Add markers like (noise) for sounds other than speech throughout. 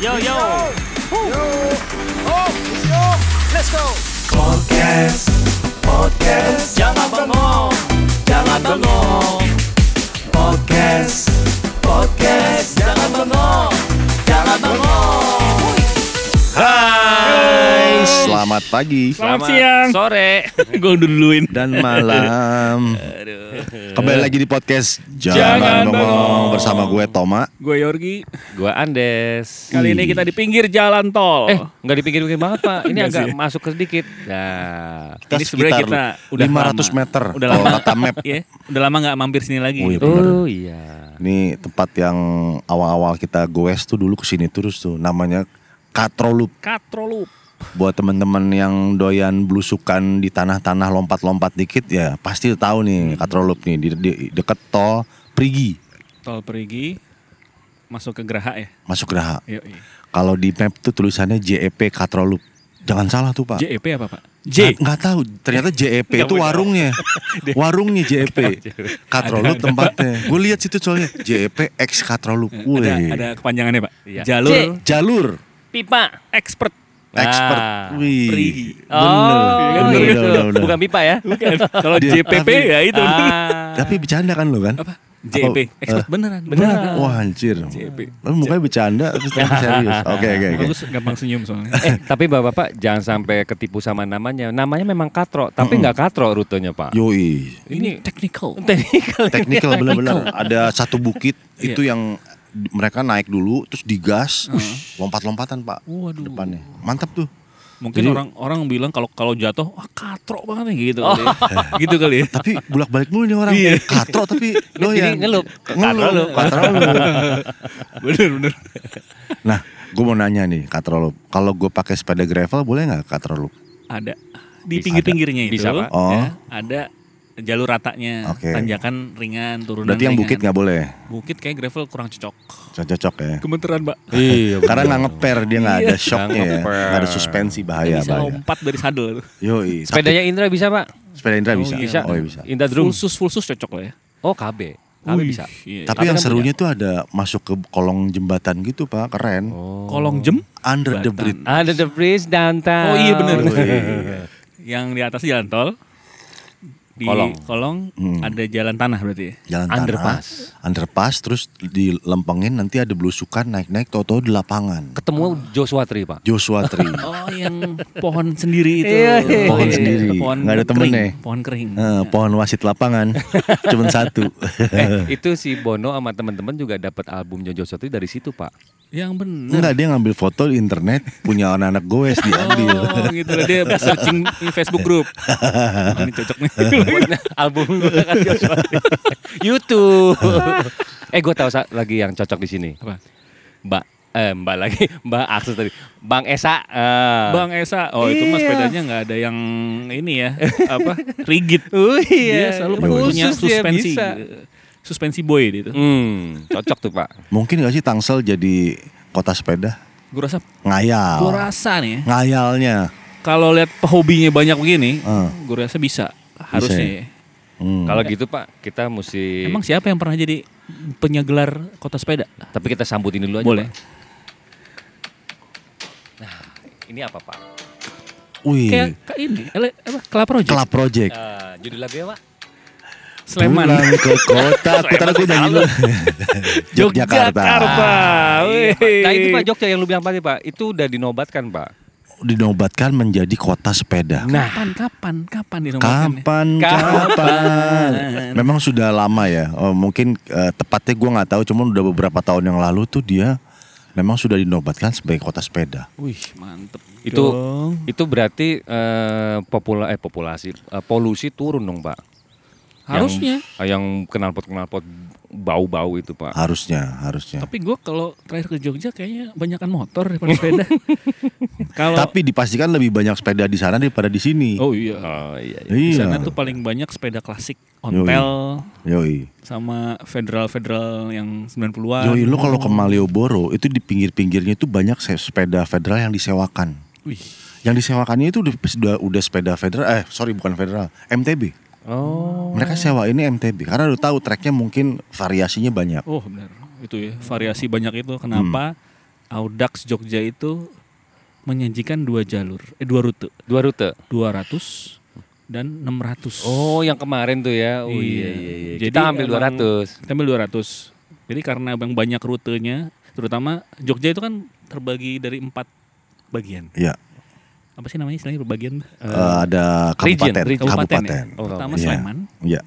Yo yo. Podcast, podcast, Jangan bengong. Jangan bengong. podcast, podcast. Jangan bengong. Jangan bengong. Hai, selamat pagi Selamat siang. Sore. (laughs) Gue duluin. dan malam. (laughs) Aduh. Kembali lagi di podcast Jangan Jangan Bengong. Ngomong bersama gue Toma. Gue Yorgi. Gua Andes. Kali ini kita di pinggir jalan tol. Eh, nggak dipikir-pikir banget pak. Ini agak sih. masuk sedikit. Nah, Kita Ini sebenarnya kita udah 500 lama. meter Udah lama. kata map. Iya, udah lama nggak mampir sini lagi. Oh, iya, gitu. oh iya. Ini tempat yang awal-awal kita goes tuh dulu ke sini terus tuh namanya Katrolup. Katrolup. Buat teman-teman yang doyan blusukan di tanah-tanah lompat-lompat dikit ya pasti tahu nih Katrolup nih di, di deket tol Prigi Tol Perigi masuk ke Geraha ya. masuk Geraha. Kalau di map tuh tulisannya JEP Katrolup. Jangan salah tuh Pak. JEP apa pak? Nggak- J. Nggak tahu. Ternyata JEP Nggak itu warungnya. (laughs) warungnya JEP. Katrolup tempatnya. Gue lihat situ soalnya JEP X Katrolup. Ada, ada kepanjangannya pak. Iya. Jalur J. Jalur Pipa. expert. Expert. Ah, Wih. Oh, Bener. gitu. Udah, udah, udah. Bukan pipa ya? Bukan. (laughs) Kalau JPP tapi- ya itu. Ah. (laughs) Tapi bercanda kan lo kan? apa? JEP Apa- expert eh, beneran. beneran. Wah anjir. JEP. Lo mukanya bercanda terus tapi (laughs) serius. Oke oke oke. Bagus gampang senyum soalnya. Eh, tapi bapak-bapak jangan sampai ketipu sama namanya. Namanya memang katro, tapi nggak katro rutenya pak. Yoi. Ini technical. Teknikal. Teknikal bener-bener. Ada satu bukit Iya. itu yang mereka naik dulu terus digas, lompat-lompatan pak. Waduh. Depannya. Mantap tuh. Mungkin Jadi- orang orang bilang kalau kalau jatuh wah katro banget nih gitu kali. ya. (laughs) gitu kali ya. tapi bolak balik mulu nih orang Iya. katro tapi (laughs) doyan ngelup. ngelup katro lu. (laughs) bener bener. nah gue mau nanya nih katro lu kalau gue pakai sepeda gravel boleh nggak katro lu Ada di pinggir-pinggirnya itu. Bisa, Pak. Oh. ya, ada jalur ratanya, Oke. tanjakan ringan, turunan berarti yang ringan. bukit nggak boleh Bukit kayak gravel kurang cocok. cocok ya Gemeteran, Mbak. (laughs) Iya. karena nggak ngeper dia nggak ada Iya. shocknya Nggak ya nggak ada suspensi bahaya bisa bahaya lompat dari sadel yoi tapi- Sepedanya Indra bisa pak? sepeda Indra Oh, bisa iya. Bisa. oh iya bisa Indra Drum. Full sus full sus cocok lah ya. Oh KB. KB Wih, bisa. iya. tapi Tapi yang kan serunya tuh ada masuk ke kolong jembatan gitu pak keren Oh. kolong jem. under the Jembatan. bridge Ada the bridge downtown. Oh iya bener. Wih. Yang di atas jalan tol. Di Kolong. kolong, Hmm. ada jalan tanah berarti ya. jalan tanah Underpass. underpass terus dilempengin nanti ada belusukan naik-naik toto di lapangan Ketemu Joshua Tree pak. Joshua Tree (laughs) Oh, yang pohon sendiri itu. Iya, iya, Pohon iya. sendiri. Pohon Nggak ada kering. temennya. Pohon kering. Eh, pohon wasit lapangan (laughs) cuman satu Eh, (laughs) itu si Bono sama teman-teman juga dapat album Joshua Tree dari situ pak. Yang bener. enggak dia ngambil foto di internet punya anak-anak goes diambil Oh gitu lah dia searching di Facebook group. Oh, (laughs) ini cocok nih. (laughs) album gue kan. (laughs) YouTube. eh gue tahu sa- lagi yang cocok di sini. Apa? Mbak eh Mbak lagi Mbak Akses tadi. Bang Esa. eh. Bang Esa, oh itu mas Iya. sepedanya nggak ada yang ini ya apa rigid. Oh Dia iya. selalu Khusus punya dia suspensi, bisa. Suspensi boy gitu. Hmm, cocok tuh pak. (laughs) mungkin gak sih Tangsel jadi kota sepeda Gue rasa, ngayal gue rasa nih ya, ngayalnya kalau lihat hobinya banyak begini, Eh. gue rasa bisa. Harusnya. ya? ya. Hmm. Kalau gitu pak, kita mesti. Emang siapa yang pernah jadi penyegelar kota sepeda? Tapi kita sambutin dulu aja. Boleh. Pak. Ini apa pak? wih Kayak ini, apa? Kelapa Project. Club Project Eh, judul lagunya pak? Sleman. Pulang ke (laughs) kota aku nyanyi dulu (laughs) Yogyakarta Wih. Nah itu pak Jogja yang lu bilang tadi pak, itu udah dinobatkan pak. dinobatkan menjadi kota sepeda Nah, Kapan, kapan, kapan dinobatkannya? Kapan, Kapan? kapan? Memang sudah lama ya. Oh, mungkin eh, tepatnya gue nggak tahu. Cuman udah beberapa tahun yang lalu tuh dia memang sudah dinobatkan sebagai kota sepeda. Wih, mantep. itu dong. itu berarti eh, popula eh populasi eh, polusi turun dong pak. Harusnya. Yang, yang knalpot knalpot bau-bau itu pak. Harusnya, harusnya. Tapi gue kalau terakhir ke Jogja kayaknya banyakan motor daripada sepeda. (laughs) kalau Tapi dipastikan lebih banyak sepeda di sana daripada di sini. Oh iya. Oh iya. iya. Di iya. sana tuh paling banyak sepeda klasik, ontel Yoi. sama federal-federal yang 90-an. Yoi, lo kalau ke Malioboro itu di pinggir-pinggirnya itu banyak se- sepeda federal yang disewakan. Wih. Yang disewakannya itu udah udah, udah sepeda federal, eh sorry bukan federal, MTB. Oh. Mereka sewa ini MTB karena udah tahu treknya mungkin variasinya banyak. Oh benar. Itu ya, variasi banyak itu. Kenapa? Audax Jogja itu menyajikan dua jalur, eh dua rute, Dua rute. 200 dan 600. Oh, yang kemarin tuh ya. Oh iya iya iya. Jadi Kita ambil emang- 200. Kita ambil 200. Jadi karena bang banyak rutenya, terutama Jogja itu kan terbagi dari empat bagian. Iya. Apa sih namanya istilahnya bagian? Eh, ada region, kabupaten, region. Kabupaten, kabupaten. ya. Pertama Iya. Sleman, Iya.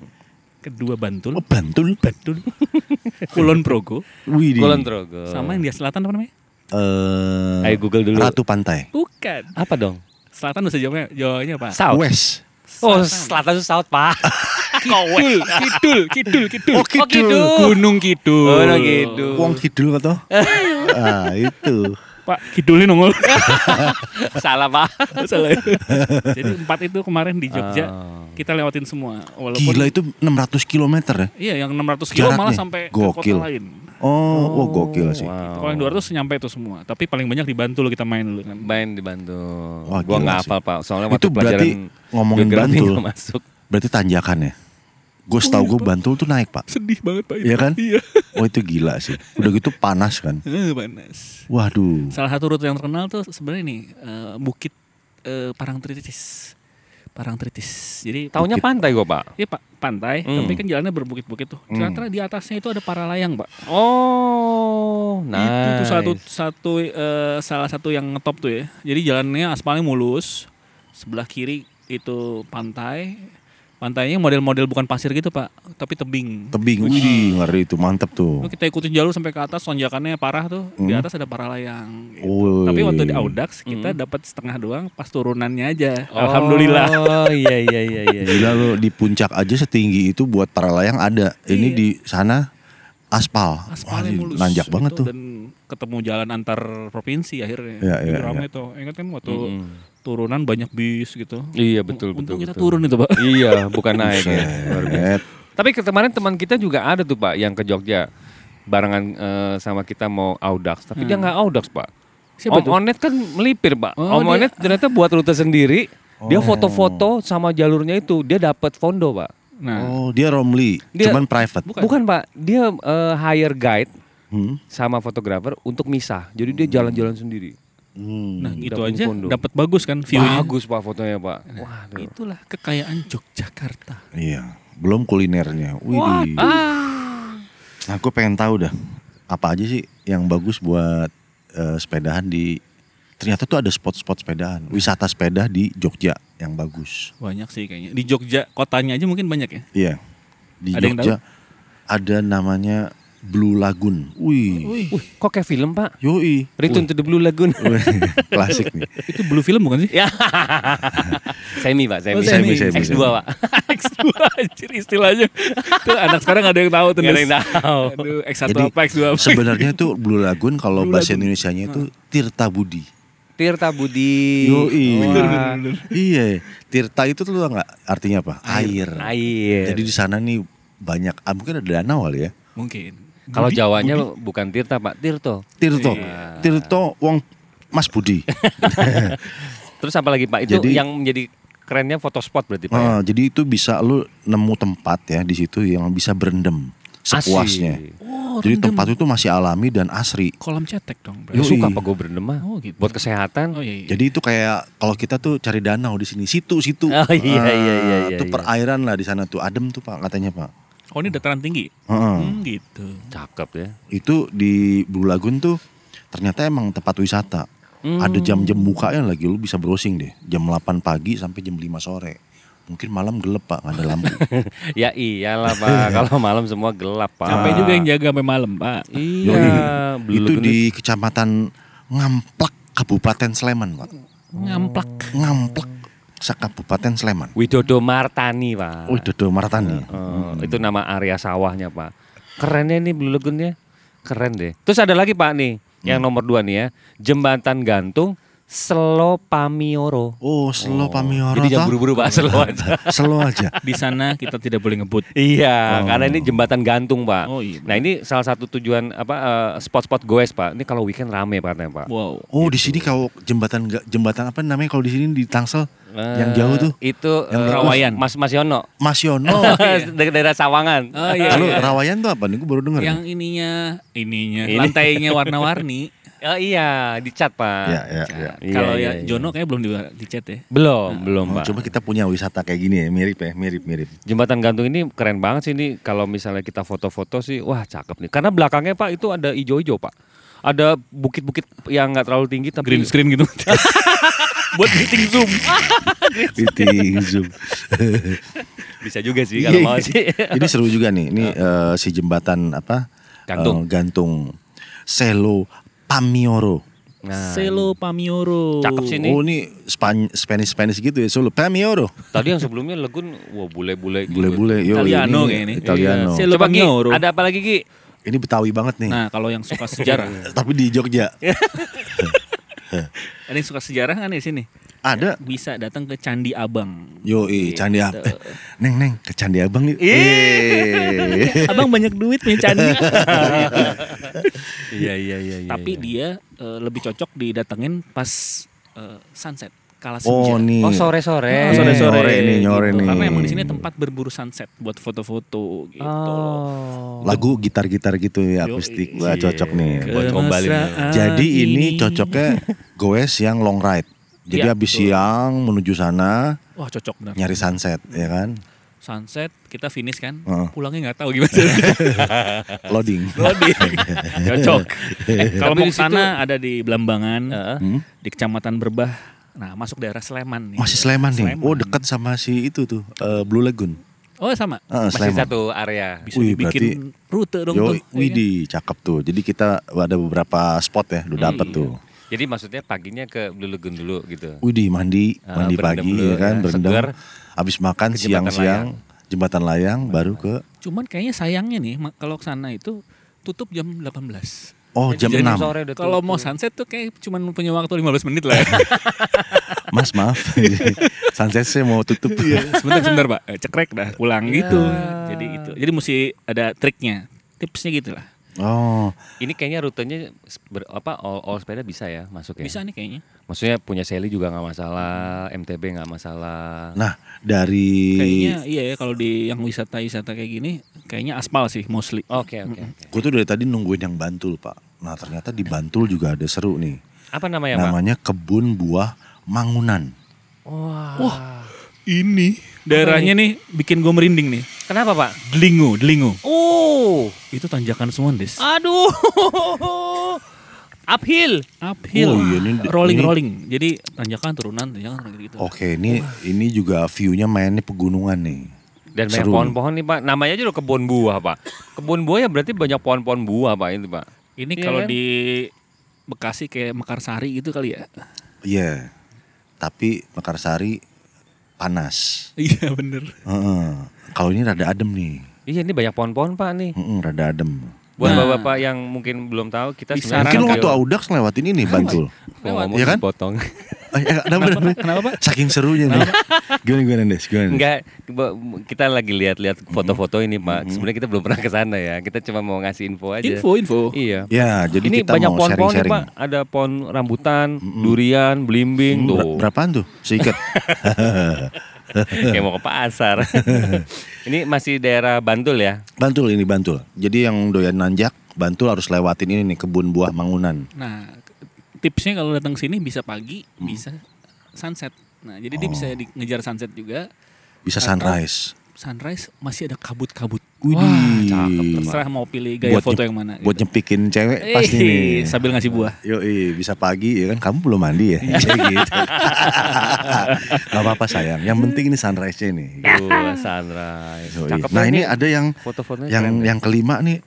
kedua Bantul, Oh, Bantul. Bantul, (laughs) Kulon Progo, Wih. Kulon Progo. sama yang di selatan apa namanya? Eh, Ayo Google dulu. Ratu Pantai. Bukan. Apa dong? Selatan bisa jawabnya, jawabnya apa? South. West. Oh, Selatan. itu South, Pak. (laughs) Kidul, Kidul, Kidul, Kidul. Oh, Kidul. Kidul. Gunung Kidul. Oh, no, gitu. Wong Kidul atau? (laughs) ah, itu. Pak Kidul ini nongol. (laughs) Salah, Pak. Salah. Jadi empat itu kemarin di Jogja Ah. kita lewatin semua. Walaupun Gila itu 600 km ya? Iya, yang 600 kilo malah sampai ke Gokil. kota lain. Oh, oh, gokil sih. Wow. Kalau yang 200 nyampe itu semua. Tapi paling banyak di Bantul kita main dulu kan. Main di Bantul. Wah, gua nggak sih. hafal, Pak. Soalnya Itu waktu berarti pelajaran ngomongin Bantul. masuk. Berarti tanjakan ya? Gue setahu gue Bantul tuh naik pak. Sedih banget Pak. itu. Iya kan? Iya. (laughs) Oh itu gila sih. Udah gitu panas kan. Eh, Panas. Waduh. Salah satu rute yang terkenal tuh sebenarnya nih eh, Bukit eh, Parangtritis. Parangtritis. Jadi Taunya pantai gua, Pak. Iya pak pantai, Hmm. tapi kan jalannya berbukit-bukit tuh. Ternyata di atasnya itu ada para layang pak. Oh, Itu nice. tuh satu satu eh, salah satu yang ngetop tuh ya. Jadi jalannya aspalnya mulus, sebelah kiri itu pantai. Pantainya model-model bukan pasir gitu pak, tapi tebing. Tebing. Wih ngeri itu mantep tuh. Lalu kita ikutin jalur sampai ke atas, sonjakannya parah tuh. Di Hmm. atas ada para layang. gitu. Oh. Tapi waktu di Audax kita Hmm. dapat setengah doang, pas turunannya aja. Alhamdulillah. Oh, (laughs) iya iya iya iya. Gila lo di puncak aja setinggi itu buat para layang ada. Ini Iya. di sana aspal. Aspalnya Wah, mulus. nanjak banget gitu, tuh. Dan ketemu jalan antar provinsi akhirnya. Iya, Jadi iya, rame tuh. Ingat kan waktu Mm-mm. Turunan banyak bis gitu. Iya betul betul. Untung kita betul. turun itu pak. Iya, bukan naik ya. Tapi ke- kemarin teman kita juga ada tuh Pak yang ke Jogja barengan eh, sama kita mau Audax, tapi dia nggak Audax Pak. Siapa Om? Onet kan melipir Pak. Oh, Om dia- Onet ternyata buat rute sendiri. Dia Oh. foto-foto sama jalurnya itu, dia dapat fondo Pak. Nah, Oh dia Romli, Dia- cuman private. Bukan. Bukan Pak, dia eh, hire guide Hmm. sama fotografer untuk misah. Jadi dia jalan-jalan sendiri. Hmm. nah itu aja dapat bagus kan view-nya. Bagus Pak fotonya Pak. Waduh. Itulah kekayaan Yogyakarta. Iya, belum kulinernya. Wih. Ah. Nah, gue pengen tahu dah apa aja sih yang bagus buat eh, sepedahan di ternyata tuh ada spot-spot sepedahan, wisata sepeda di Jogja yang bagus. Banyak sih kayaknya. Di Jogja kotanya aja mungkin banyak ya. Iya. Di Ada yang Jogja ada namanya Blue Lagoon. Wih. Wih, Wih, kok kayak film Pak? Yoi. Return to the Blue Lagoon. (laughs) Wih, Klasik nih. itu blue film bukan sih? Ya. (laughs) semi Pak, semi. Oh, semi. Semi, semi, X2 semi. Pak. (laughs) X2 anjir istilahnya. Tuh anak sekarang ada yang tahu tuh. Ada yang tahu. Aduh, X1 Jadi, apa X2 apa. Sebenarnya tuh Blue Lagoon kalau bahasa Lagoon. Indonesianya itu Tirta Budi. Tirta Budi. Yoi. Wah. Iya, Tirta itu tuh nggak artinya apa? Air. Air. Jadi di sana nih banyak, ah, mungkin ada danau kali ya. Mungkin. Kalau Jawanya Budi. bukan Tirta Pak, Tirto. Tirto, Iya. Tirto, Wong Mas Budi. (laughs) Terus apa lagi Pak? Itu Jadi- yang menjadi kerennya foto spot berarti Pak. ya? Ah, jadi itu bisa lu nemu tempat ya di situ yang bisa berendam sepuasnya. Asik. Oh, Jadi rendem. tempat itu masih alami dan asri. kolam cetek dong. Ya suka apa gue berendam mah. Oh gitu. Buat kesehatan. Oh iya. iya. Jadi itu kayak kalau kita tuh cari danau di sini, situ-situ. Oh, iya, Ah, iya, iya, iya, Itu iya. perairan lah di sana tuh, adem tuh Pak katanya Pak. Oh ini dataran tinggi. Heeh. Hmm, gitu. Cakep ya. Itu di Blue Lagoon tuh ternyata emang tempat wisata. Hmm. Ada jam-jam bukanya lagi lu bisa browsing deh. Jam 8 pagi sampai jam 5 sore. Mungkin malam gelap Pak, nggak ada lampu. (laughs) Ya iyalah Pak, kalau malam semua gelap Pak. Sampai juga yang jaga sampai malam, Pak. Iya. Yoi. Itu Lagoon di Kecamatan Ngamplak, Kabupaten Sleman, Pak. Ngamplak. Ngamplak, Kabupaten Sleman. Widodo Martani Pak. Oh, Dodo Martani. Eh, Itu nama area sawahnya Pak. Kerennya nih Blue Lagoonnya. Keren deh. Terus ada lagi Pak nih. Yang nomor dua nih ya. Jembatan gantung Selo Pamioro. Oh, Selo Pamioro. Jadi jangan buru-buru Pak, selo aja. (laughs) Selo aja. (laughs) Di sana kita tidak boleh ngebut. iya, Oh. karena ini jembatan gantung Pak. Oh iya. Nah ini salah satu tujuan apa eh, spot-spot goes Pak. Ini kalau weekend rame Pak katanya Pak. Wow. Oh, di sini kalau jembatan jembatan apa namanya kalau di sini di Tangsel yang Eh, jauh tuh Itu Yang eh, Rawayan. Mas Mas Yono. Mas Yono. (laughs) Dari daerah Sawangan. Oh iya. Lalu iya. Rawayan tuh apa nih? Gue baru denger. Yang ininya, ininya, Ini. lantainya warna-warni. Oh iya, dicat Pak. Ya, ya, ya. Iya, Kalau iya, ya iya. Jono kayak belum di, di chat ya. Belum, belum Oh, Pak. coba kita punya wisata kayak gini ya, mirip ya, mirip mirip. Jembatan gantung ini keren banget sih ini kalau misalnya kita foto-foto sih wah cakep nih. Karena belakangnya Pak itu ada ijo-ijo Pak. Ada bukit-bukit yang nggak terlalu tinggi tapi Green screen gitu. (laughs) Buat meeting Zoom. (laughs) Meeting Zoom. (laughs) bisa juga sih kalau mau sih. Ini seru juga nih. Ini eh, si jembatan apa? Gantung. Eh, gantung Selo Pamioro. Nah, Selo Pamioro. Cakep sih ini. Oh, ini Span Spanish Spanish gitu ya. Solo Pamioro. Tadi yang sebelumnya Legun wah bule-bule gitu. Bule-bule. Yo, Italiano ini kayak ini. Italiano. Iya. Selo Coba Pamioro. ada apa lagi Gi? Ini Betawi banget nih. Nah, kalau yang suka sejarah, (laughs) Tapi di Jogja. (laughs) (laughs) ada yang suka sejarah kan di sini. Ada. Bisa datang ke Candi Abang. Yo, eh, Candi Gitu. Abang. (laughs) Neng, neng, ke Candi Abang nih. Ih. Eh. Abang banyak duit punya candi. Iya iya iya iya. Tapi dia eh, lebih cocok didatengin pas eh, sunset, kala Oh, senja. nih. Oh sore-sore. Ah, sore-sore Nyore nih, nyore gitu. nih. Karena emang di sini tempat berburu sunset buat foto-foto gitu. Oh. Lagu gitar-gitar gitu ya, Yo, akustik. iya. Wah, cocok nih. Buat ngombalin. Kemesraan Jadi ini cocoknya goes yang long ride. Jadi Iya, habis betul. siang menuju sana Wah cocok benar. nyari sunset, ya kan? Sunset kita finish kan, Heeh. pulangnya nggak tahu gimana. (laughs) Loading. Loading. (laughs) cocok. Eh, Kalau mau sana ada di Belambangan, Heeh. Hmm? di Kecamatan Berbah. Nah masuk daerah Sleman nih. Masih Sleman nih. Sleman. Oh, dekat sama si itu tuh, eh, Blue Lagoon. Oh sama. Heeh, Masih Sleman. satu area. Bisa Wih, dibikin rute dong Yo, tuh. Widih, cakep tuh. Jadi kita ada beberapa spot ya, lu dapet Iya. tuh. Jadi maksudnya paginya ke Blue Lagoon dulu gitu. Widih, mandi, Ah, mandi berendam pagi dulu ya kan, ya, berendam. segar. Habis makan siang-siang, jembatan layang, baru ke Cuman kayaknya sayangnya nih kalau ke sana itu tutup jam 18. Oh, jam Jadi 6. sore udah Kalau mau sunset tuh kayak cuman punya waktu 15 menit lah. ya. (laughs) Mas, maaf. (laughs) Sunset saya mau tutup. sebentar sebentar Pak, Eh, cekrek dah pulang Ya. gitu. Jadi itu. Jadi mesti ada triknya. Tipsnya gitu lah. Oh, Ini kayaknya rutenya ber- apa all, all sepeda bisa ya masuk ya. Bisa nih kayaknya. Maksudnya punya Sally juga nggak masalah, MTB nggak masalah. nah dari Kayaknya iya ya kalau di yang wisata-wisata kayak gini kayaknya aspal sih mostly. Oke oke oke. gue tuh dari tadi nungguin yang Bantul, Pak. Nah, ternyata di Bantul juga ada seru nih. Apa namanya pak? Namanya Kebun Buah Mangunan. Wah. Wah. Ini daerahnya nih bikin gue merinding nih. Kenapa pak? Delingo, Delingo. Oh. Itu tanjakan semua, Des. Aduh. Uphill. Uphill. Oh, iya, ini- rolling ini- rolling. Jadi tanjakan turunan, tanjakan gitu. Oke, ini ini juga view-nya mainnya pegunungan nih. Dan banyak pohon-pohon nih pak. Namanya aja udah kebun buah pak. Kebun buah ya berarti banyak pohon-pohon buah pak ini pak. Ini Iya kalau kan? di Bekasi kayak Mekarsari gitu kali ya. Iya. Tapi Mekarsari panas. Iya bener. Heeh. Kalau ini rada adem nih. Iya ini banyak pohon-pohon pak nih. Heeh, rada adem. Buat Nah. bapak-bapak yang mungkin belum tahu kita Bisa sebenarnya Mungkin waktu Audax lewatin ini Bantul. ngomong Iya kan? potong. Eh, eh, kenapa, kenapa? Kenapa Pak? Saking serunya nih. Gimana gimana Des? Gimana? Enggak, kita lagi lihat-lihat foto-foto ini Pak. Sebenarnya kita belum pernah ke sana ya. Kita cuma mau ngasih info aja. Info, info. Iya. Ya, jadi ini kita banyak mau pohon-pohon nih sharing-sharing. Pak. Ada pohon rambutan, durian, belimbing Ber- tuh. berapaan tuh? Seikat. (laughs) (laughs) Kayak mau ke pasar. (laughs) ini masih daerah Bantul ya. Bantul ini Bantul. Jadi yang doyan nanjak, Bantul harus lewatin ini nih kebun buah Mangunan. Nah, tipsnya kalau datang sini bisa pagi, Hmm. bisa sunset. Nah, jadi dia bisa di- ngejar sunset juga. Bisa sunrise. Sunrise masih ada kabut-kabut. Widih. cakep. Terserah mau pilih gaya Buat foto nyep- yang mana. Buat gitu. nyepikin cewek pasti Eh, nih. sambil ngasih buah. Yo, bisa pagi ya kan kamu belum mandi ya? (laughs) Iya. Gitu. Gak apa-apa sayang. Yang penting ini sunrise-nya nih. Tuh, sunrise. Yoi. Cakep Nah ya ini ada yang foto-fotonya yang keren deh. yang kelima nih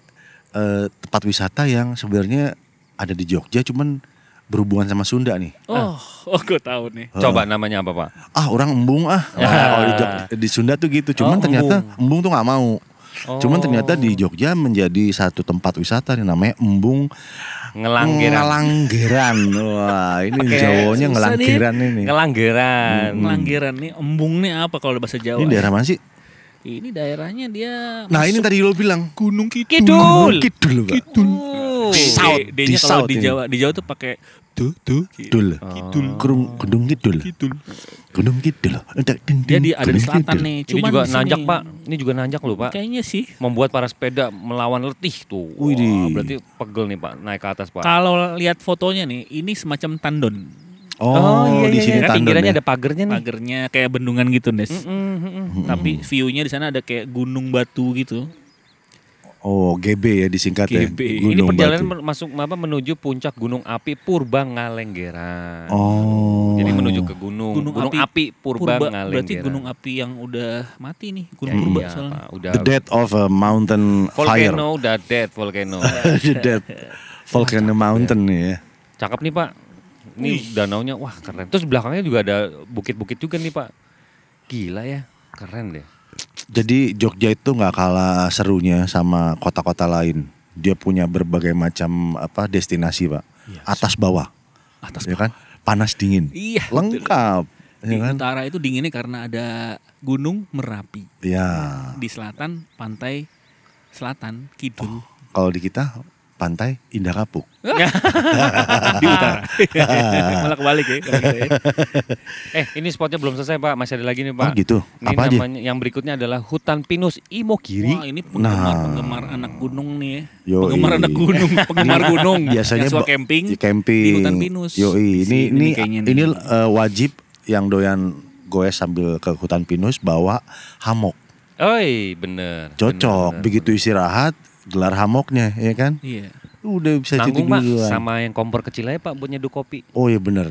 eh, tempat wisata yang sebenarnya ada di Jogja cuman berhubungan sama Sunda nih. Oh, oh gue tahu nih. Coba namanya apa Pak? Ah orang embung ah. Ya. Nah, kalau di, Jog- di Sunda tuh gitu. Cuman Oh, ternyata embung. tuh nggak mau. Cuman Oh. ternyata di Jogja menjadi satu tempat wisata nih namanya Embung Ngelanggeran. Ngelanggeran. Wah ini Pakai Jawanya susah ngelanggeran ini. Ngelanggeran. Ngelanggeran nih, embung nih apa kalau bahasa Jawa? Ini daerah mana sih? Ini daerahnya dia Nah ini tadi lo bilang Gunung Kidul. Kidul. Kidul Pak. Kidul. Oh. Oh. Di nya kalau South di. Jawa, di Jawa tuh pakai tuh tuh Kidul. Kidul. Kurung Gunung Kidul. Kidul. Gunung Kidul. Dia di ada di selatan nih. Ini Cuman juga nanjak pak. Ini juga nanjak loh pak. Kayaknya sih. Membuat para sepeda melawan letih tuh. Wah, Widih. berarti pegel nih pak. Naik ke atas pak. Kalau lihat fotonya nih, ini semacam tandon. Oh, di sini iya. tandon Pinggirannya ya. ada pagernya nih. Pagernya kayak bendungan gitu, Nes. Mm, mm, mm, mm. Tapi view-nya di sana ada kayak gunung batu gitu. Oh, GB ya disingkat ya. GB. Ini Gunung perjalanan Batu. masuk apa menuju puncak Gunung Api Purba Ngalenggeran. Oh. Jadi menuju ke gunung, Gunung gunung, api. api, Purba, Purba Ngalenggeran. berarti gunung api yang udah mati nih, Ya, gunung purba iya, soalnya. Pak. Udah The death of a mountain fire. volcano udah dead volcano. The death volcano mountain nih ya. Cakep nih Pak. Ini danaunya wah keren. Terus belakangnya juga ada bukit-bukit juga nih Pak. Gila ya, keren deh. Jadi Jogja itu nggak kalah serunya sama kota-kota lain. Dia punya berbagai macam apa destinasi, Pak. Iya, Atas bawah, Atas ya kan? Panas dingin. Iya. betul. Lengkap, Di ya kan? utara itu dinginnya karena ada gunung Merapi. Ya. Di selatan pantai selatan kidul Kalau di kita pantai Indah Kapuk. (laughs) di utara. (laughs) Malah kebalik ya. kita ya. Eh, ini spotnya belum selesai Pak, masih ada lagi nih Pak. Oh gitu. Ini Apa aja? namanya yang berikutnya adalah Hutan Pinus Imogiri. Wah ini penggemar Nah. penggemar anak gunung nih ya. Yoi. Penggemar anak gunung, penggemar gunung. Biasanya suka camping. di camping. di hutan pinus. Yoi, Di ini ini kayaknya nih. ini eh, wajib yang doyan goes sambil ke hutan pinus bawa hamok. Oi, bener. Cocok. bener, Begitu istirahat gelar hamoknya, ya kan? Iya. Udah bisa Nanggung Pak, duluan. sama yang kompor kecil aja Pak buat nyeduh kopi. Oh iya bener.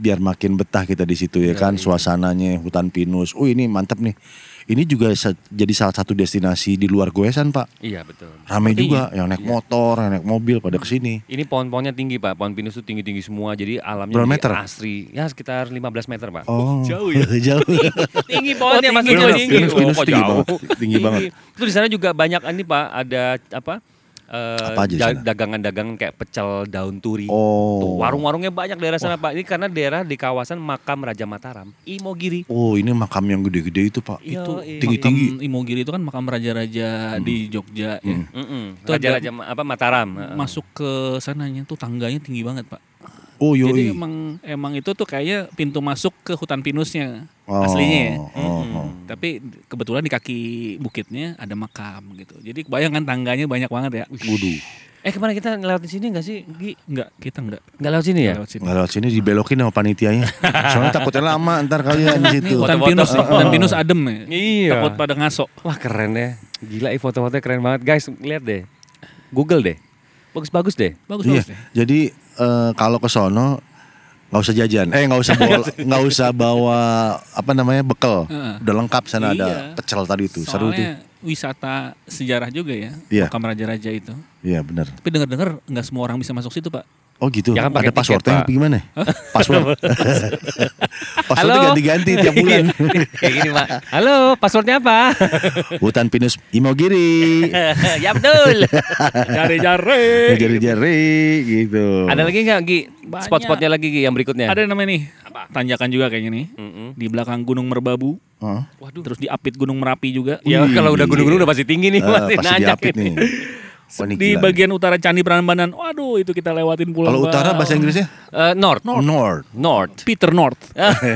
Biar makin betah kita di situ ya kan, suasananya hutan pinus. Oh ini mantap nih. Ini juga jadi salah satu destinasi di luar goesan pak. Iya betul. Ramai juga yang naik motor, yang naik mobil pada ke sini. Ini pohon-pohonnya tinggi Pak, pohon pinus itu tinggi-tinggi semua, jadi alamnya Berapa jadi meter? asri. Ya sekitar 15 meter Pak. Oh (laughs) jauh ya? (laughs) jauh. (laughs) tinggi pohonnya Oh, Mas tinggi. Pinus, tinggi. pinus, kok tinggi jauh? banget. Tinggi banget. Terus di sana juga banyak ini Pak, ada apa? Eh, Apa aja dagangan-dagangan kayak pecel daun turi. Tuh, Oh. warung-warungnya banyak daerah sana Pak. Ini karena daerah di kawasan makam Raja Mataram, Imogiri. Oh ini makam yang gede-gede itu pak. Iya, itu iya. tinggi-tinggi. makam Imogiri itu kan makam raja-raja di Jogja ya. Hmm. Itu ada- Raja-raja apa Mataram. Heeh. Masuk ke sananya tuh tangganya tinggi banget pak. Oh Jadi yoi. emang emang itu tuh kayaknya pintu masuk ke hutan pinusnya Oh, aslinya ya. oh, oh. Tapi kebetulan di kaki bukitnya ada makam gitu. Jadi kebayangkan tangganya banyak banget ya. Wudu. Eh ke mana kita lewat di sini enggak sih? Gi? Enggak, kita enggak Enggak lewat sini ya? lewat sini. Nggak lewat sini dibelokin sama panitianya. Soalnya takutnya lama ntar kalian di situ. hutan pinus, hutan pinus adem ya. Iya. Takut pada ngaso. Wah keren ya. Gila ih foto-fotonya keren banget guys. Lihat deh. Google deh. Bagus-bagus deh. Bagus Iya. bagus deh. Jadi eh, kalau ke sono nggak usah jajan, eh nggak usah bawa (laughs) nggak usah bawa apa namanya bekal, Heeh. udah lengkap sana ada Iya. pecel tadi itu, seru tuh. Soalnya wisata sejarah juga ya. Iya. Makam raja-raja itu. Iya benar. Tapi dengar-dengar nggak semua orang bisa masuk situ pak. Oh gitu. Ya kan pakai ada passwordnya apa gimana? (laughs) Password. (laughs) Passwordnya Halo? ganti-ganti tiap bulan. Kayak gini pak. Halo, passwordnya apa? (laughs) Hutan pinus Imogiri. ya betul. Jare-jare. Jari-jari gitu. Ada lagi nggak Gi? Spot-spotnya lagi Gi yang berikutnya. Ada namanya nih. Tanjakan juga kayaknya nih. Mm-mm. Di belakang Gunung Merbabu. Heeh. Waduh. Terus diapit Gunung Merapi juga. Ya kalau udah gunung-gunung udah pasti tinggi nih, Eh, pasti pasti nanjak diapit ini. nih. Di gila bagian utara Candi Prambanan. Waduh, itu kita lewatin pulau. Kalau utara bahasa Inggrisnya Eh, North. North. North. Peter North. (laughs)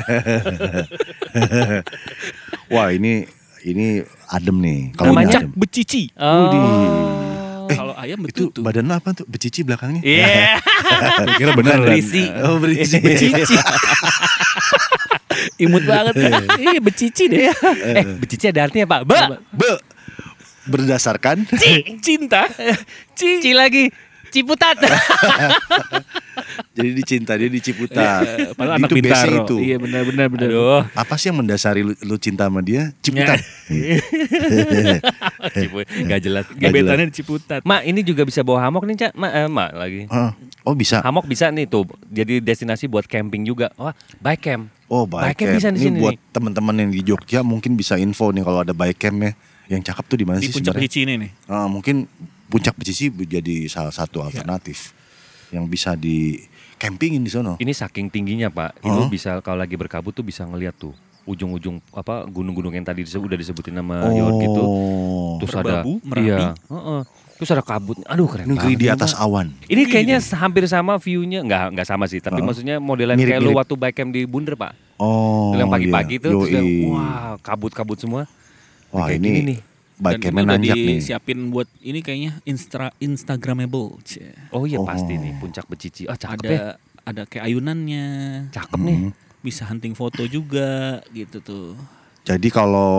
Wah ini ini adem nih. Kalau Puncak adem. Becici. Oh. Kalau ayam Itu betul tuh. badan apa tuh? Becici belakangnya? Iya. (laughs) Kira bener Berisi. Oh berisi. Becici. (laughs) Imut banget. Iya, becici deh. eh, becici ada artinya Pak. Ba. Be, berdasarkan (laughs) Ci, cinta. Ci. Ci lagi. Ciputat. (laughs) jadi dicinta dia di Ciputat. Padahal anak itu pintar. Iya benar benar benar. Aduh. Apa sih yang mendasari lu, lu cinta sama dia? Ciputat. (laughs) Cipu- Gak jelas. Gebetannya di Ciputat. Mak, ini juga bisa bawa hamok nih, Cak. Mak, eh, Mak lagi. Heeh. oh bisa. Hamok bisa nih tuh. Jadi destinasi buat camping juga. Wah, bike camp. Oh bike Bike camp camp. bisa di Ini sini buat teman-teman yang di Jogja mungkin bisa info nih kalau ada bike camp ya. Yang cakep tuh di mana Di sih puncak sebenarnya? Becici ini nih. Ah, mungkin puncak Becici jadi salah satu alternatif yang bisa di campingin di sono. Ini saking tingginya, Pak. Ini Oh. bisa kalau lagi berkabut tuh bisa ngeliat tuh. ujung-ujung apa gunung-gunung yang tadi disebut, udah disebutin nama York itu. Oh. Terus Merbabu, ada Merapi. iya, heeh. Terus ada kabut. Aduh keren Negeri banget di ini, atas awan. Ini kayaknya hampir sama view-nya, nggak nggak sama sih, tapi Heeh. maksudnya modelan kayak lu waktu bike camp di Bunder, Pak. Oh. yang pagi-pagi iya. tuh terus wah, kabut-kabut semua. Wah kayak ini nih. baik Dan ini campnya udah nanjak nih. disiapin buat ini kayaknya instra instagramable. Cie. Oh iya Oh. pasti nih puncak becici. Ah cakep Ada ya. ada kayak ayunannya. Cakep nih. Hmm. Bisa hunting foto juga gitu tuh. Jadi kalau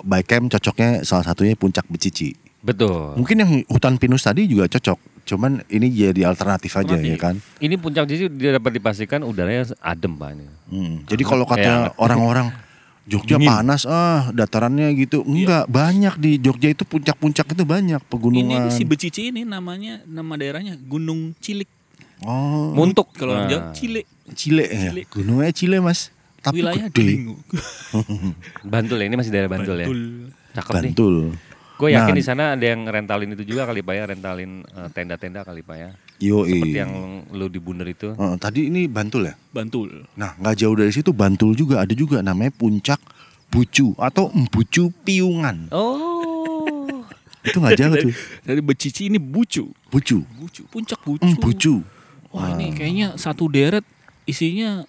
bike camp cocoknya salah satunya puncak Becici. Betul. Mungkin yang hutan pinus tadi juga cocok. Cuman ini jadi alternatif aja ya Alternatif. kan. Ini puncak becici dia dapat dipastikan udaranya adem Pak ini. Hmm. Jadi kalau Ya. kata orang-orang Jogja Dingin. panas ah datarannya gitu. Enggak, banyak di Jogja itu puncak-puncak itu banyak pegunungan. Ini si Becici ini namanya nama daerahnya Gunung Cilik. Oh, Muntuk Kalau orang Nah. Jawa Cilik. Cile ya. Cile. Gunungnya Cile, Mas. Tapi Wilayah gede. (laughs) Bantul ya ini masih daerah Bantul, ya. Bantul. Cakep nih. Bantul. Gue yakin Nah. di sana ada yang rentalin itu juga kali Pak ya, rentalin eh, tenda-tenda kali Pak ya. Yo, Seperti yang lu di Bunder itu. tadi ini Bantul ya? Bantul. Nah, nggak jauh dari situ Bantul juga ada juga namanya Puncak Bucu atau Embucu Piungan. Oh. (laughs) Itu nggak jauh tuh. Dari Becici ini Bucu. Bucu. Bucu, puncak Bucu. Embucu. Wah, ini kayaknya satu deret isinya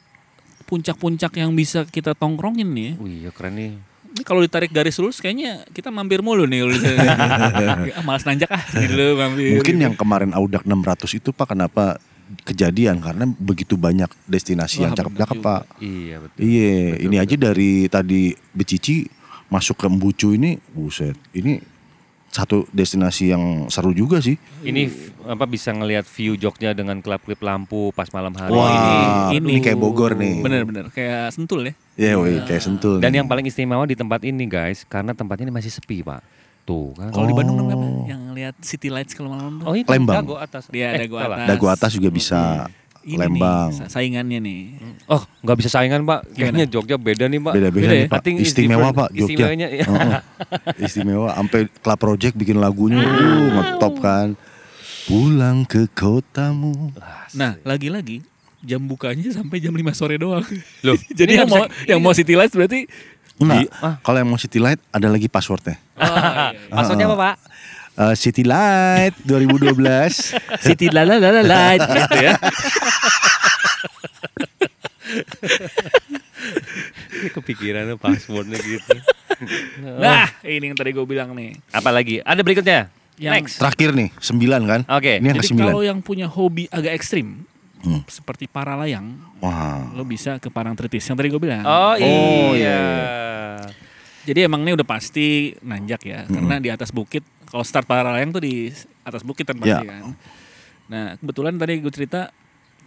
puncak-puncak yang bisa kita tongkrongin nih. ya. Wih, iya keren nih. Ini kalau ditarik garis lurus kayaknya kita mampir mulu nih sini. (laughs) ah, malas nanjak ah, dulu mampir. Mungkin yang kemarin Audak 600 itu Pak kenapa kejadian karena begitu banyak destinasi yang Wah, cakep-cakep Pak. Iya betul. Iya, Betul, ini betul. aja dari tadi Becici masuk ke Embucu ini, buset. Ini satu destinasi yang seru juga sih. Ini apa bisa ngelihat view Jogja dengan kelap-kelip lampu pas malam hari. Wah, ini- ini, ini- kayak Bogor nih. Bener-bener kayak sentul ya. Ya, woi, kayak sentul. Dan nih. yang paling istimewa di tempat ini guys, karena tempatnya ini masih sepi pak. Tuh kan. Kalau di Bandung Oh. namanya apa? Yang lihat city lights kalau malam tuh. Oh itu Lembang. Dago atas. Dia Eh, Dago atas. Dago atas juga bisa. Ini Lembang. nih, sa- saingannya nih. Oh nggak bisa saingan pak. Kayaknya Jogja beda nih pak. Beda-beda Beda nih, ya? Pak. Istimewa. Pak Jogja. Istimewanya, iya. Istimewa sampai Club Project bikin lagunya uh, ngetop kan. Pulang ke kotamu. Nah, lagi-lagi jam bukanya sampai jam 5 sore doang. Loh, (laughs) Jadi yang mau yang mau city lights berarti Enggak. ah. Kalau yang mau City Light ada lagi passwordnya. Maksudnya apa pak? Eh, City Light 2012. city la la la la light gitu ya. Kepikiran passwordnya gitu. (laughs) Nah, ini yang tadi gue bilang nih. Apalagi? Ada berikutnya. Yang- Next. Terakhir nih, 9 kan? Oke. Ini yang Jadi ke-9. kalau yang punya hobi agak ekstrim Hmm. seperti para layang, Wah. lo bisa ke Parangtritis yang tadi gue bilang. Oh, Oh, iya. Jadi emang ini udah pasti nanjak ya, karena di atas bukit. Kalau start para layang tuh di atas bukit kan pasti Ya. kan. Nah kebetulan tadi gue cerita,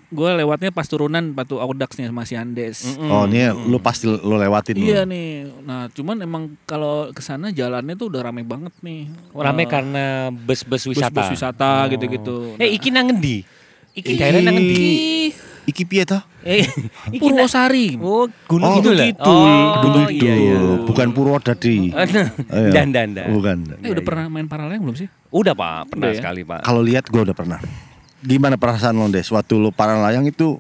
gue lewatnya pas turunan Batu Audax nih sama si Andes. Mm-mm. Oh, ini lu pasti lu lewatin lu. Iya nih. Nah cuman emang kalau ke sana jalannya tuh udah rame banget nih. Rame Eh, karena bus-bus wisata. bus-bus wisata Oh. gitu-gitu. Eh, iki nang ngendi? Iki Iki- daerah nang ngendi? Iki piye toh? Eh, (laughs) Purwosari. Oh, Gunung Oh, Kidul. ya? Kidul. Oh, Gedung iya, itu, iya. bukan Purwodadi. (laughs) Iya. Dan dan dan. Bukan. Eh udah pernah main para layang belum sih? Udah Pak, pernah Udah ya? sekali Pak. Kalau lihat gue udah pernah. Gimana perasaan lo Des? Waktu lo para layang itu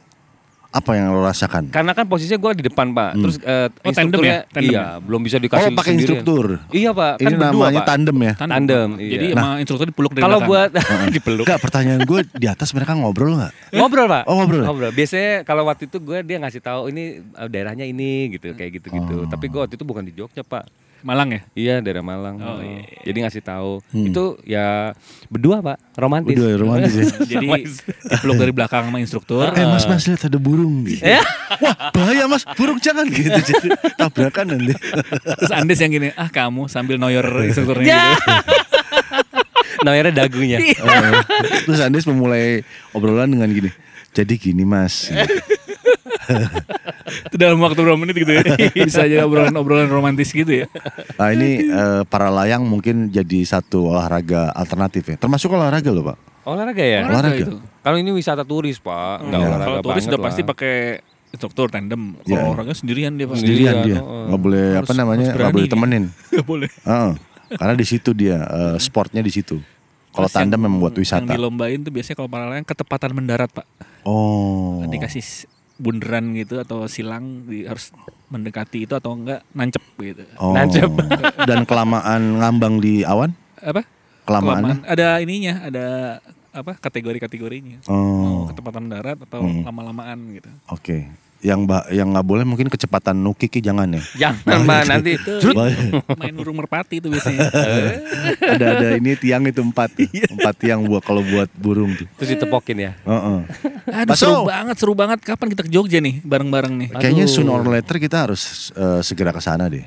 apa yang lo rasakan? Karena kan posisinya gue di depan Pak. Hmm. Terus eh, Oh, tandem ya? Tandem iya, ya? belum bisa dikasih Oh pakai instruktur. Iya Pak, kan Ini berdua namanya Pak. tandem ya. Tandem, iya. Jadi emang instruktur dipeluk dari Kalau belakang. buat (laughs) dipeluk. Enggak, pertanyaan gue di atas mereka ngobrol nggak? ngobrol Pak. Oh, ngobrol ya? Biasanya kalau waktu itu gue dia ngasih tahu ini eh, daerahnya ini gitu kayak gitu-gitu. Oh. Tapi gue waktu itu bukan di Jogja Pak. Malang ya? Iya daerah Malang. Oh, iya, iya. Jadi ngasih tahu. Hmm. Itu ya berdua Pak, romantis. Udah romantis ya. (laughs) Jadi dipeluk dari belakang sama instruktur. Eh mas mas lihat ada burung gitu. (laughs) Ya. Wah bahaya mas burung jangan gitu jadi tabrakan nanti. Terus Andes yang gini, ah kamu sambil noyor instrukturnya Ya. gitu. (laughs) Namanya dagunya. Oh, Terus Andes memulai obrolan dengan gini. Jadi gini mas. Itu dalam waktu berapa menit gitu ya. (laughs) Bisa aja obrolan-obrolan romantis gitu ya. Nah ini eh, para layang mungkin jadi satu olahraga alternatif ya. Termasuk olahraga loh pak. Olahraga ya? Olahraga. itu. Kalau ini wisata turis Pak, nggak Iya. olahraga Kalau turis udah pasti pakai instruktur tandem. Kalau Iya. orangnya sendirian dia pasti. Sendirian Sendirian, dia. oh. Nggak boleh apa Harus- namanya harus nggak boleh temenin. (laughs) Gak boleh. Heeh. Karena di situ dia eh, sportnya di situ. Kalau tandem yang- memang buat Yang wisata. dilombain tuh biasanya kalau para layang ketepatan mendarat pak. Oh. Dikasih bunderan gitu atau silang di- harus mendekati itu atau enggak nancep gitu. Oh. Nancep. (laughs) Dan kelamaan ngambang di awan? Apa? Kelamaan. Ada ininya, ada apa? Kategori-kategorinya. Oh, Mau kecepatan darat atau Hmm. lama-lamaan gitu. oke. Yang ba- yang nggak boleh mungkin kecepatan nukiki jangan ya. Jangan Pak nanti Zrut. Main burung merpati itu biasanya. ada ada ini tiang itu empat, empat tiang buat kalau buat burung tuh. terus ditepokin ya. Heeh. Aduh Baso. seru banget, seru banget. Kapan kita ke Jogja nih bareng-bareng nih? Kayaknya Aduh. sooner or later kita harus eh, segera ke sana deh.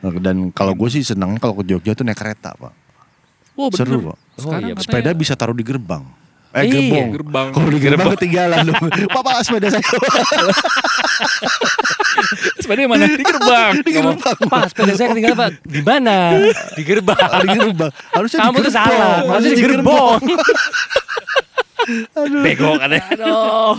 Dan kalau gue sih senangnya kalau ke Jogja tuh naik kereta, Pak. Bener. Seru, Pak. Sekarang Oh, iya, katanya- Sepeda bisa taruh di gerbang. Eh, Iya, gerbong. gerbang. Kalau di gerbang ketinggalan dong. (laughs) Papa sepeda saya. Sepeda mana? Di gerbang. di gerbang. Pak, sepeda saya ketinggalan Pak. (laughs) Di mana? Di gerbang. di gerbang. Harusnya Kamu di tuh salah. Harusnya di gerbong. (laughs) Aduh. Bego katanya. Aduh.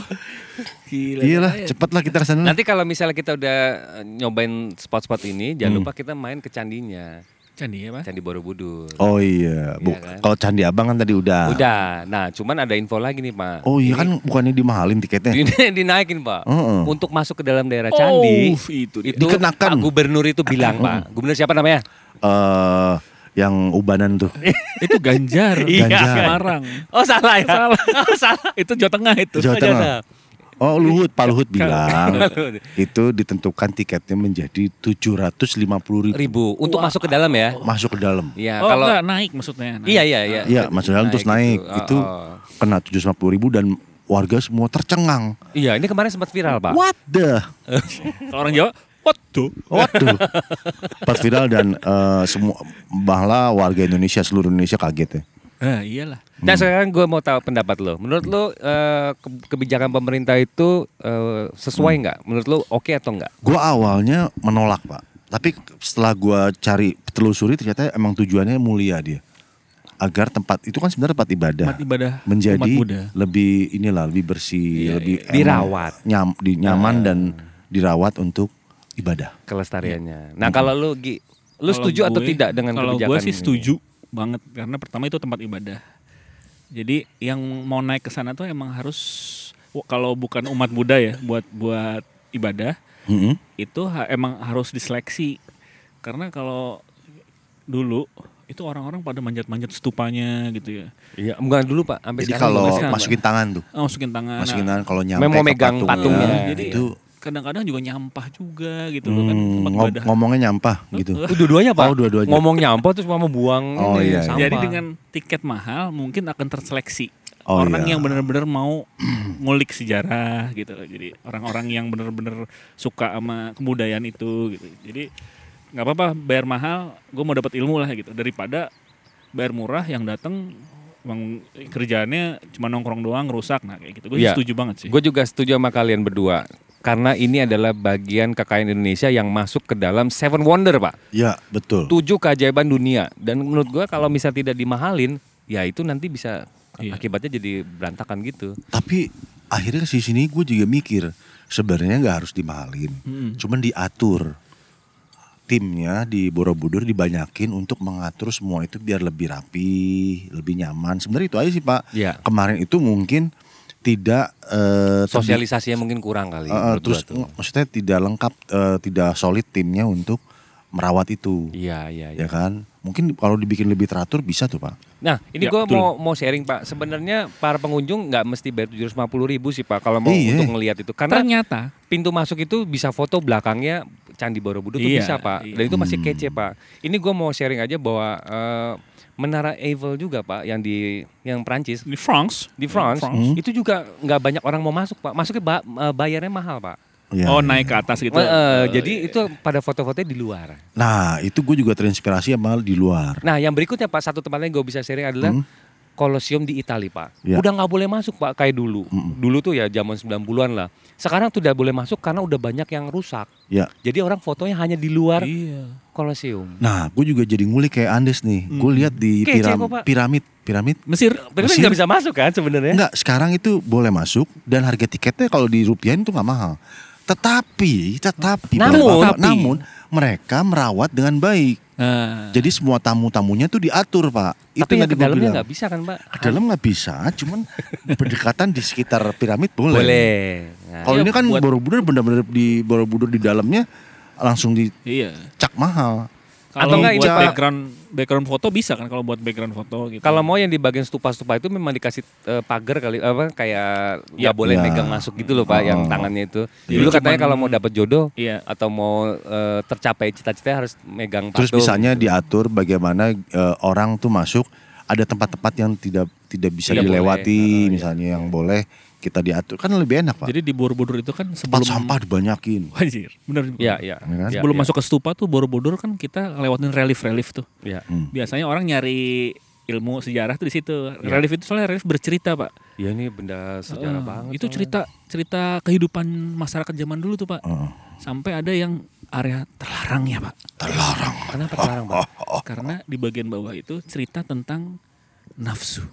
Gila. Iya lah, cepet lah kita ke sana. Nanti kalau misalnya kita udah eh, nyobain spot-spot ini, jangan Hmm. lupa kita main ke candinya. Candi ya, Pak? Candi Borobudur. Oh iya, Bu, Iya kan? kalau Candi Abang kan tadi udah. Udah. Nah, cuman ada info lagi nih, Pak. Oh iya kan bukannya dimahalin tiketnya? Ini (laughs) dinaikin, Pak. Heeh. Untuk masuk ke dalam daerah candi. Oh, itu dia. itu Dikenakan. Pak Gubernur itu bilang, Pak. Gubernur siapa namanya? Eh yang ubanan tuh. (laughs) itu Ganjar. Iya. Ganjar. Semarang. Oh, salah ya. Salah. (laughs) Oh, salah. itu Jawa Tengah itu. Jawa Tengah. Jawa Oh Luhut, Pak Luhut bilang itu ditentukan tiketnya menjadi 750 ribu Ribu untuk masuk ke dalam ya. masuk ke dalam. Iya, oh, kalau enggak naik maksudnya. Naik. Iya, iya, iya. Iya, masuk dalam terus naik. gitu. Itu Oh, oh. kena 750 ribu dan warga semua tercengang. Iya, ini kemarin sempat viral, Pak. What the? Kalau orang Jawa, what the? Waduh. Pas viral dan eh, semua bahlah warga Indonesia seluruh Indonesia kaget ya. Ah, iyalah. Nah sekarang gue mau tahu pendapat lo. Menurut lo eh, ke- kebijakan pemerintah itu eh, sesuai nggak? Menurut lo oke atau nggak? Gua awalnya menolak pak, tapi setelah gua cari telusuri ternyata emang tujuannya mulia dia, agar tempat itu kan sebenarnya tempat ibadah Umat ibadah menjadi lebih inilah lebih bersih, Iya, lebih iya. Dirawat. nyam, di, nyaman dan dirawat untuk ibadah. Kelestariannya. Nah kalau lo Gi, lo Kalau setuju atau gue- tidak dengan kalau kebijakan gue sih ini? Banget karena pertama itu tempat ibadah. Jadi yang mau naik ke sana tuh emang harus kalau bukan umat Buddha ya buat buat ibadah Mm-mm. itu ha- emang harus diseleksi karena kalau dulu itu orang-orang pada manjat-manjat stupanya gitu ya. Iya, enggak dulu pak. Sampai Jadi sekarang kalau masukin tangan tuh, Oh, masukin tangan. masukin Nah, tangan kalau nyampe ke megang patungnya, patungnya. jadi itu kadang-kadang juga nyampah juga gitu loh kan hmm, tempat ngom- ibadah. ngomongnya nyampah gitu. Oh, dua-duanya pak. Oh, dua-duanya. Ngomong nyampah terus mau buang Oh, ini, iya, iya. sampah. Jadi dengan tiket mahal mungkin akan terseleksi Oh, orang iya. yang benar-benar mau (clears throat) ngulik sejarah gitu. Jadi orang-orang yang benar-benar suka sama kebudayaan itu gitu. Jadi nggak apa-apa bayar mahal, gue mau dapat ilmu lah gitu daripada bayar murah yang datang emang kerjaannya cuma nongkrong doang rusak nah kayak gitu. Gue Iya. setuju banget sih. Gue juga setuju sama kalian berdua. Karena ini adalah bagian kekayaan Indonesia yang masuk ke dalam Seven Wonder, Pak. Ya betul. Tujuh keajaiban dunia. Dan menurut gua kalau misalnya tidak dimahalin, ya itu nanti bisa Iya. akibatnya jadi berantakan gitu. Tapi akhirnya di sini gue juga mikir sebenarnya nggak harus dimahalin, Mm-mm. cuman diatur timnya di Borobudur dibanyakin untuk mengatur semua itu biar lebih rapi, lebih nyaman. Sebenarnya itu aja sih Pak. Iya. Kemarin itu mungkin tidak eh, terdi- Sosialisasinya mungkin kurang kali. eh, menurut terus tuh. maksudnya tidak lengkap, eh, tidak solid timnya untuk merawat itu, Iya, iya, iya. ya kan? Mungkin kalau dibikin lebih teratur bisa tuh Pak. Nah, ini Ya, gua betul. mau mau sharing Pak. Sebenarnya para pengunjung nggak mesti bayar tujuh ribu sih Pak kalau mau Iya. untuk ngelihat itu. Karena Ternyata pintu masuk itu bisa foto belakangnya Candi Borobudur tuh Iya, bisa Pak. iya. Dan itu masih Hmm. kece Pak. Ini gua mau sharing aja bahwa eh, Menara Eiffel juga Pak yang di yang Prancis di France, di France, Hmm. itu juga nggak banyak orang mau masuk Pak. Masuknya ba- eh, bayarnya mahal Pak. Ya, oh ya. naik ke atas gitu. Eh, Eh, jadi itu pada foto-fotonya di luar. Nah itu gue juga terinspirasi sama di luar. Nah, yang berikutnya Pak, satu tempat lain gue bisa sharing adalah Hmm. Colosseum di Italia Pak. Ya. Udah nggak boleh masuk Pak kayak dulu. Mm-mm. Dulu tuh ya zaman 90-an lah. Sekarang tuh udah boleh masuk karena udah banyak yang rusak. Ya. Jadi orang fotonya hanya di luar Iya. Colosseum. Nah, gue juga jadi ngulik kayak Andes nih. Gue lihat di Kece piram- kok, piramid, piramid. Mesir. Tapi Mesir. nggak bisa masuk kan sebenarnya? Enggak, sekarang itu boleh masuk dan harga tiketnya kalau di rupiahin itu nggak mahal. Tetapi, tetapi, Namun- Bapak, Tapi- namun mereka merawat dengan baik. Nah, Jadi semua tamu-tamunya tuh diatur, Pak. Tapi yang tadi ke gua dalamnya nggak bisa kan, Pak? Ke dalam nggak bisa, cuman (laughs) berdekatan di sekitar piramid boleh. Boleh. Nah, Kalau Iya, ini kan buat- Borobudur benar-benar di Borobudur di dalamnya langsung dicak iya. mahal. Kalau enggak ini, buat Pak. background background foto bisa kan kalau buat background foto gitu. Kalau mau yang di bagian stupa-stupa itu memang dikasih eh, pagar kali apa kayak Ya. boleh Ya. megang masuk gitu loh Pak yang Oh. tangannya itu. Jadi Dulu katanya kalau mau dapat jodoh Iya. atau mau eh, tercapai cita-cita harus megang Terus patung. misalnya diatur bagaimana eh, orang tuh masuk ada tempat-tempat yang tidak tidak bisa Tidak boleh. dilewati, Oh, iya. misalnya yang boleh kita diatur kan lebih enak pak. Jadi di Borobudur itu kan Tempat sebelum sampah dibanyakin. Wajir, bener. Iya, iya. Ya kan? Iya, sebelum iya. masuk ke stupa tuh Borobudur kan kita lewatin relief-relief tuh. Iya. Hmm. Biasanya orang nyari ilmu sejarah tuh di situ. Iya. Relief itu soalnya relief bercerita, Pak. Iya ini benda sejarah Eh, banget. Itu soalnya. cerita cerita kehidupan masyarakat zaman dulu tuh, Pak. Heeh. Sampai ada yang area terlarang ya, Pak. terlarang. Kenapa terlarang, Pak? (laughs) Karena di bagian bawah itu cerita tentang nafsu,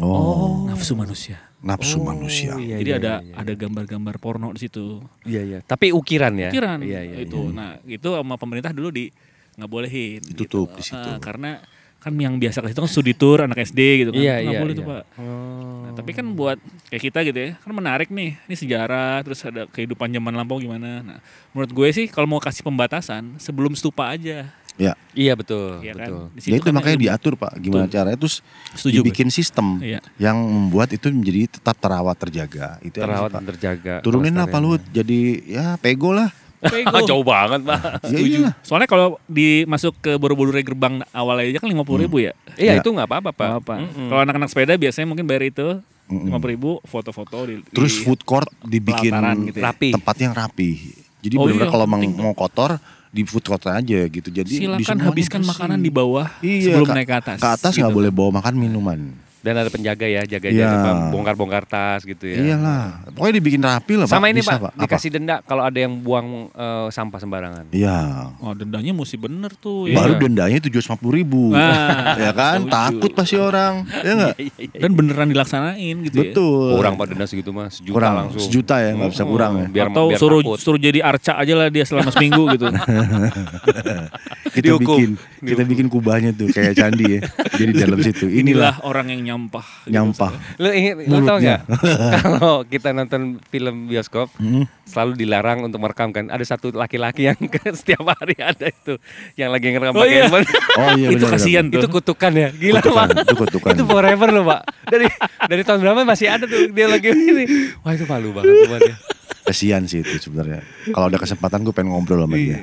Oh, nafsu manusia. nafsu Oh, manusia. iya, Jadi iya, ada iya, iya. ada gambar-gambar porno di situ. Iya, iya. Tapi ukiran ya. Ukiran Iya, iya. itu. iya. Nah, itu sama pemerintah dulu di nggak bolehin. Ditutup gitu. di situ. Ah, karena kan yang biasa ke situ kan studi tour anak SD gitu kan. Iya, nggak iya. boleh iya. tuh, Pak. Oh. Nah, tapi kan buat kayak kita gitu ya, kan menarik nih. Ini sejarah, terus ada kehidupan zaman lampau gimana. Nah, menurut gue sih kalau mau kasih pembatasan sebelum stupa aja. Ya, Iya betul, ya betul. kan? Di ya itu kan makanya ilmu. diatur pak. Gimana Betul. caranya terus Setuju, dibikin sistem Iya. yang membuat itu menjadi tetap terawat terjaga. Itu Terawat Pak. dan terjaga. Turunin lah Pak. Luhut jadi ya pego lah. Pego. (laughs) Jauh banget, Pak. Ya iyalah. Soalnya kalau di masuk ke Borobudur gerbang awal aja kan lima puluh ribu ya. Iya, Ya. itu nggak apa-apa, Pak. Nggak apa. Mm-mm. Kalau anak-anak sepeda biasanya mungkin bayar itu lima puluh ribu, foto-foto di, Terus di- food court dibikin gitu ya. Rapi. tempat yang rapi. Jadi Oh benar iya, kalau penting. mau kotor di food court aja gitu. Jadi di silakan habiskan makanan di bawah Iya, sebelum naik ke atas. Ke atas nggak Gitu. boleh bawa makan minuman. Dan ada penjaga ya, jaga Iya. jaga bongkar-bongkar tas gitu ya. Iyalah. Pokoknya dibikin rapi lah Pak. Sama ini Bisa, Pak, Apa? dikasih denda kalau ada yang buang eh, sampah sembarangan. Iya. Oh dendanya mesti bener tuh. Iya. Baru dendanya tujuh ratus ribu. Nah, (laughs) ya kan? setuju. Takut pasti orang. (laughs) Ya enggak? Dan beneran dilaksanain gitu ya. Betul. Kurang Pak denda segitu mah, sejuta Kurang. langsung. Sejuta ya, nggak bisa Oh, kurang ya. Biar, Atau biar suruh takut. suruh jadi arca aja lah dia selama seminggu gitu. (laughs) Kita Dihukum. bikin kita bikin kubahnya tuh kayak candi ya. Jadi dalam situ. Inilah Inilah orang yang nyampah. gitu. nyampah. Lu inget, lu tau nggak? (laughs) Kalau kita nonton film bioskop, Hmm. selalu dilarang untuk merekam kan. Ada satu laki-laki yang (laughs) setiap hari ada itu, yang lagi ngerekam Oh pakai iya. handphone. (laughs) Oh iya Itu benar, kasihan benar. itu kutukan ya, gila Kutukan, pak. itu kutukan. Itu forever loh pak. Dari dari tahun berapa masih ada tuh dia lagi ini. Wah itu malu banget tuh Kasihan sih itu sebenarnya. Kalau ada kesempatan gue pengen ngobrol sama dia.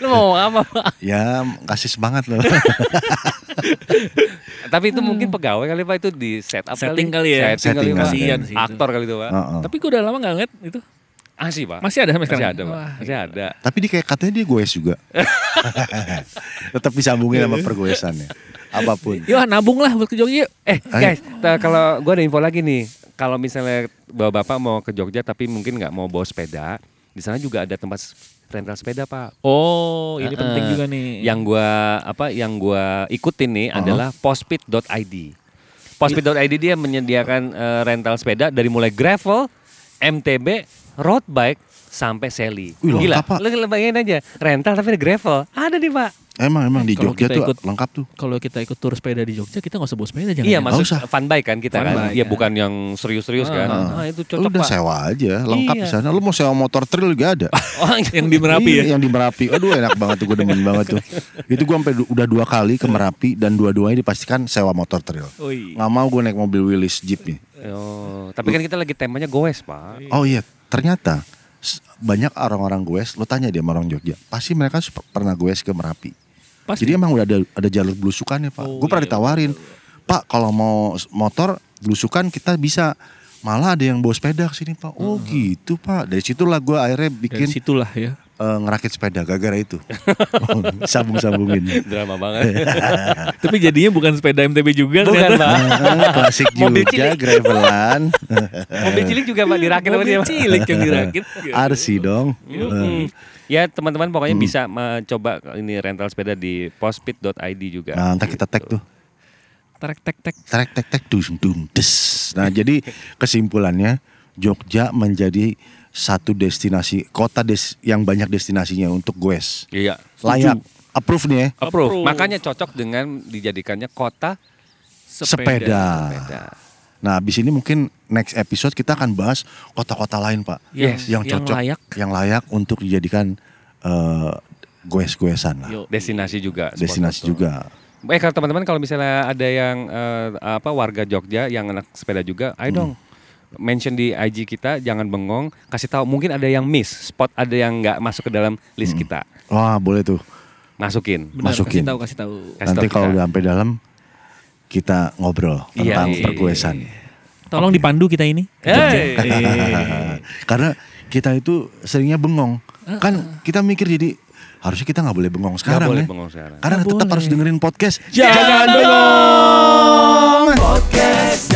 Lu mau ngomong apa pak? Ya kasih semangat loh. Tapi itu mungkin pegawai kali pak itu di set up Setting kali ya. Setting, kali Setting kali. Kasihan sih itu. Aktor kali itu pak. Tapi gue udah lama gak ngeliat itu. Asih pak. Masih ada sampai Masih sekarang? ada pak. Wah, Masih ada. Tapi dia kayak katanya dia goes juga. (laughs) Tetap disambungin sama pergoesannya. Apa pun. Yuk nabung lah buat ke Jogja yuk. Eh guys, kalau gue ada info lagi nih. Kalau misalnya bapak-bapak mau ke Jogja tapi mungkin nggak mau bawa sepeda, di sana juga ada tempat rental sepeda pak. Oh ini Heeh. penting juga nih. Yang gua apa? Yang gua ikutin nih Uh-huh. adalah postpit.id. Postpit.id dia menyediakan eh, rental sepeda dari mulai gravel, MTB, road bike sampai seli. Wih, Gila, lu bayangin aja rental tapi ada gravel. Ada nih pak. Emang emang di Kalau Jogja kita tuh ikut- lengkap tuh. Kalau kita ikut tur sepeda di Jogja kita nggak usah bawa sepeda jangan. Iya ya? masuk usah. fun bike kan kita Fun kan. bike, Iya ya. bukan yang serius-serius kan. Ah. Ah, itu Lu cocok udah pak. sewa aja, lengkap Iya. di sana. Lu mau sewa motor trail juga ada. (laughs) Oh, Yang di Merapi ya. Iya, Yang di Merapi. Aduh enak banget tuh, gue demen banget tuh. (laughs) Itu gue sampai udah dua kali ke Merapi dan dua-duanya dipastikan sewa motor trail. Iya. Nggak mau gue naik mobil Willys Jeep nih. Oh, tapi kan kita lagi temanya goes, Pak. Oh iya, ternyata banyak orang-orang goes, lo tanya dia sama orang Jogja, pasti mereka pernah goes ke Merapi. Pasti. Jadi emang udah ada ada jalur belusukannya pak. Oh, gue pernah iya, ditawarin, pak kalau mau motor belusukan kita bisa. Malah ada yang bawa sepeda ke sini pak. Oh gitu pak. Dari situlah gue akhirnya Dari bikin situlah ya. eh, ngerakit sepeda gara-gara itu. (laughs) Sambung-sambungin. Drama banget. (laughs) Tapi jadinya bukan sepeda MTB juga Bukan, ternyata. Pak. Ah, Klasik Mobil juga, gravelan. Mobil cilik juga, Pak, dirakit sama dia. Mobil cilik yang dirakit. RC dong. Mm. Ya teman-teman pokoknya bisa mencoba ini rental sepeda di postpit.id juga. Nah, ntar kita tag tuh. Trek tek tek. Trek tek tek dung dung des. Nah (laughs) jadi kesimpulannya Jogja menjadi satu destinasi kota des yang banyak destinasinya untuk goes. Iya. Layak approve nih ya. Approve. Approve. Makanya cocok dengan dijadikannya kota Sepeda. sepeda. Nah, abis ini mungkin next episode kita akan bahas kota-kota lain, Pak. Yes, yang yang cocok, layak. yang layak untuk dijadikan eh, goes-goesan lah. Yo. Destinasi juga. spot Destinasi juga. Eh kalau teman-teman kalau misalnya ada yang eh, apa warga Jogja yang anak sepeda juga, ayo dong mention di IG kita, jangan bengong, kasih tahu mungkin ada yang miss, spot ada yang nggak masuk ke dalam list kita, Wah, boleh tuh. masukin. Benar, Masukin. kasih tahu kasih tahu. Kasih Nanti tahu kalau udah sampai dalam kita ngobrol Iya, tentang iya, pergoesan. Tolong dipandu kita ini. Hey. (laughs) Karena kita itu seringnya bengong. Kan kita mikir jadi harusnya kita nggak boleh bengong sekarang boleh ya. bengong sekarang. Karena Nggak tetap boleh. harus dengerin podcast. Jangan bengong. Podcast